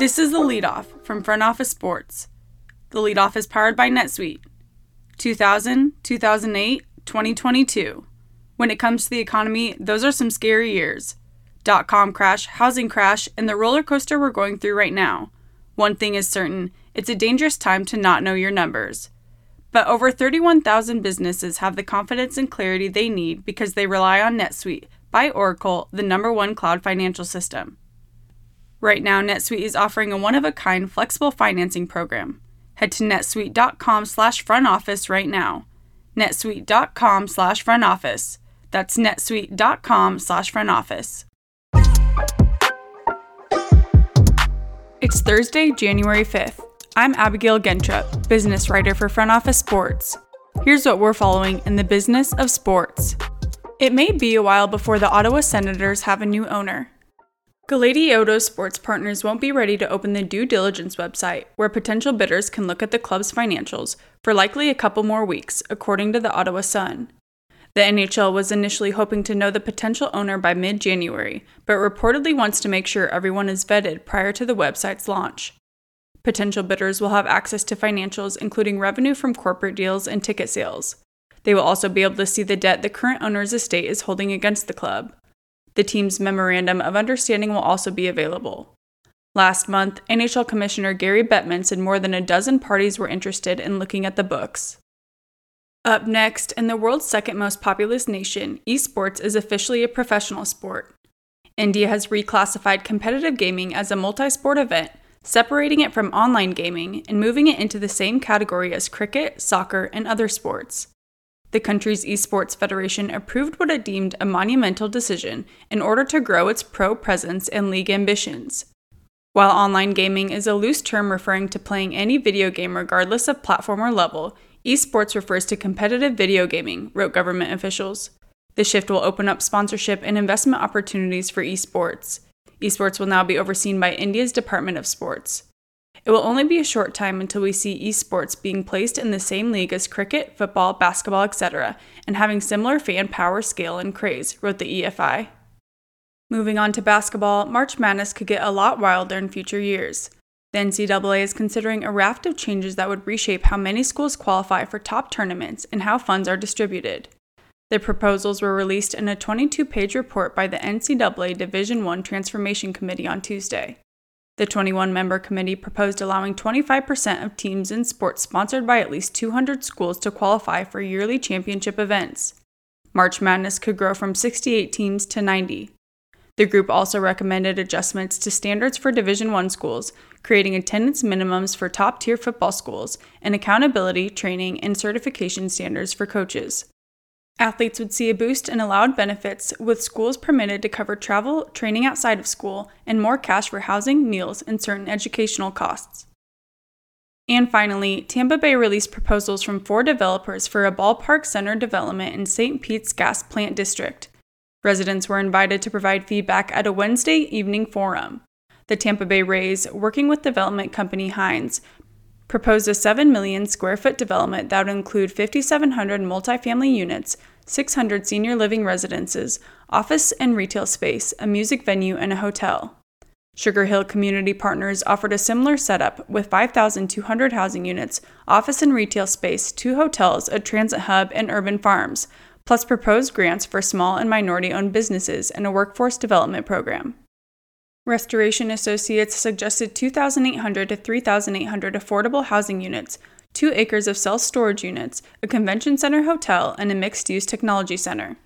This is the leadoff from Front Office Sports. The leadoff is powered by NetSuite. 2000, 2008, 2022. When it comes to the economy, those are some scary years. Dot com crash, housing crash, and the roller coaster we're going through right now. One thing is certain it's a dangerous time to not know your numbers. But over 31,000 businesses have the confidence and clarity they need because they rely on NetSuite by Oracle, the number one cloud financial system. Right now, NetSuite is offering a one-of-a-kind flexible financing program. Head to netsuite.com slash front office right now. netsuite.com slash front office. That's netsuite.com slash front office. It's Thursday, January 5th. I'm Abigail Gentrup, business writer for Front Office Sports. Here's what we're following in the business of sports. It may be a while before the Ottawa Senators have a new owner. Galatioto Sports Partners won't be ready to open the due diligence website, where potential bidders can look at the club's financials, for likely a couple more weeks, according to the Ottawa Sun. The NHL was initially hoping to know the potential owner by mid January, but reportedly wants to make sure everyone is vetted prior to the website's launch. Potential bidders will have access to financials, including revenue from corporate deals and ticket sales. They will also be able to see the debt the current owner's estate is holding against the club. The team's memorandum of understanding will also be available. Last month, NHL Commissioner Gary Bettman said more than a dozen parties were interested in looking at the books. Up next, in the world's second most populous nation, esports is officially a professional sport. India has reclassified competitive gaming as a multi sport event, separating it from online gaming and moving it into the same category as cricket, soccer, and other sports. The country's esports federation approved what it deemed a monumental decision in order to grow its pro presence and league ambitions. While online gaming is a loose term referring to playing any video game regardless of platform or level, esports refers to competitive video gaming, wrote government officials. The shift will open up sponsorship and investment opportunities for esports. Esports will now be overseen by India's Department of Sports. It will only be a short time until we see esports being placed in the same league as cricket, football, basketball, etc., and having similar fan power, scale, and craze, wrote the EFI. Moving on to basketball, March Madness could get a lot wilder in future years. The NCAA is considering a raft of changes that would reshape how many schools qualify for top tournaments and how funds are distributed. The proposals were released in a 22-page report by the NCAA Division I Transformation Committee on Tuesday. The 21 member committee proposed allowing 25% of teams in sports sponsored by at least 200 schools to qualify for yearly championship events. March Madness could grow from 68 teams to 90. The group also recommended adjustments to standards for Division I schools, creating attendance minimums for top-tier football schools, and accountability, training, and certification standards for coaches. Athletes would see a boost in allowed benefits, with schools permitted to cover travel, training outside of school, and more cash for housing, meals, and certain educational costs. And finally, Tampa Bay released proposals from four developers for a ballpark center development in St. Pete's Gas Plant District. Residents were invited to provide feedback at a Wednesday evening forum. The Tampa Bay Rays, working with development company Hines, proposed a 7 million square foot development that would include 5,700 multifamily units, 600 senior living residences, office and retail space, a music venue, and a hotel. Sugar Hill Community Partners offered a similar setup with 5,200 housing units, office and retail space, two hotels, a transit hub, and urban farms, plus proposed grants for small and minority owned businesses and a workforce development program. Restoration Associates suggested 2,800 to 3,800 affordable housing units, two acres of self storage units, a convention center hotel, and a mixed use technology center.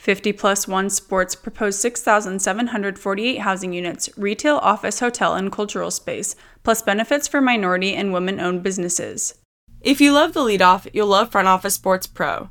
50 plus 1 Sports proposed 6,748 housing units, retail, office, hotel, and cultural space, plus benefits for minority and women owned businesses. If you love the leadoff, you'll love Front Office Sports Pro.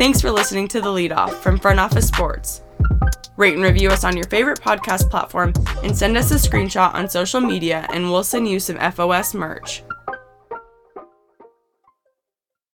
Thanks for listening to the lead off from Front Office Sports. Rate and review us on your favorite podcast platform and send us a screenshot on social media, and we'll send you some FOS merch.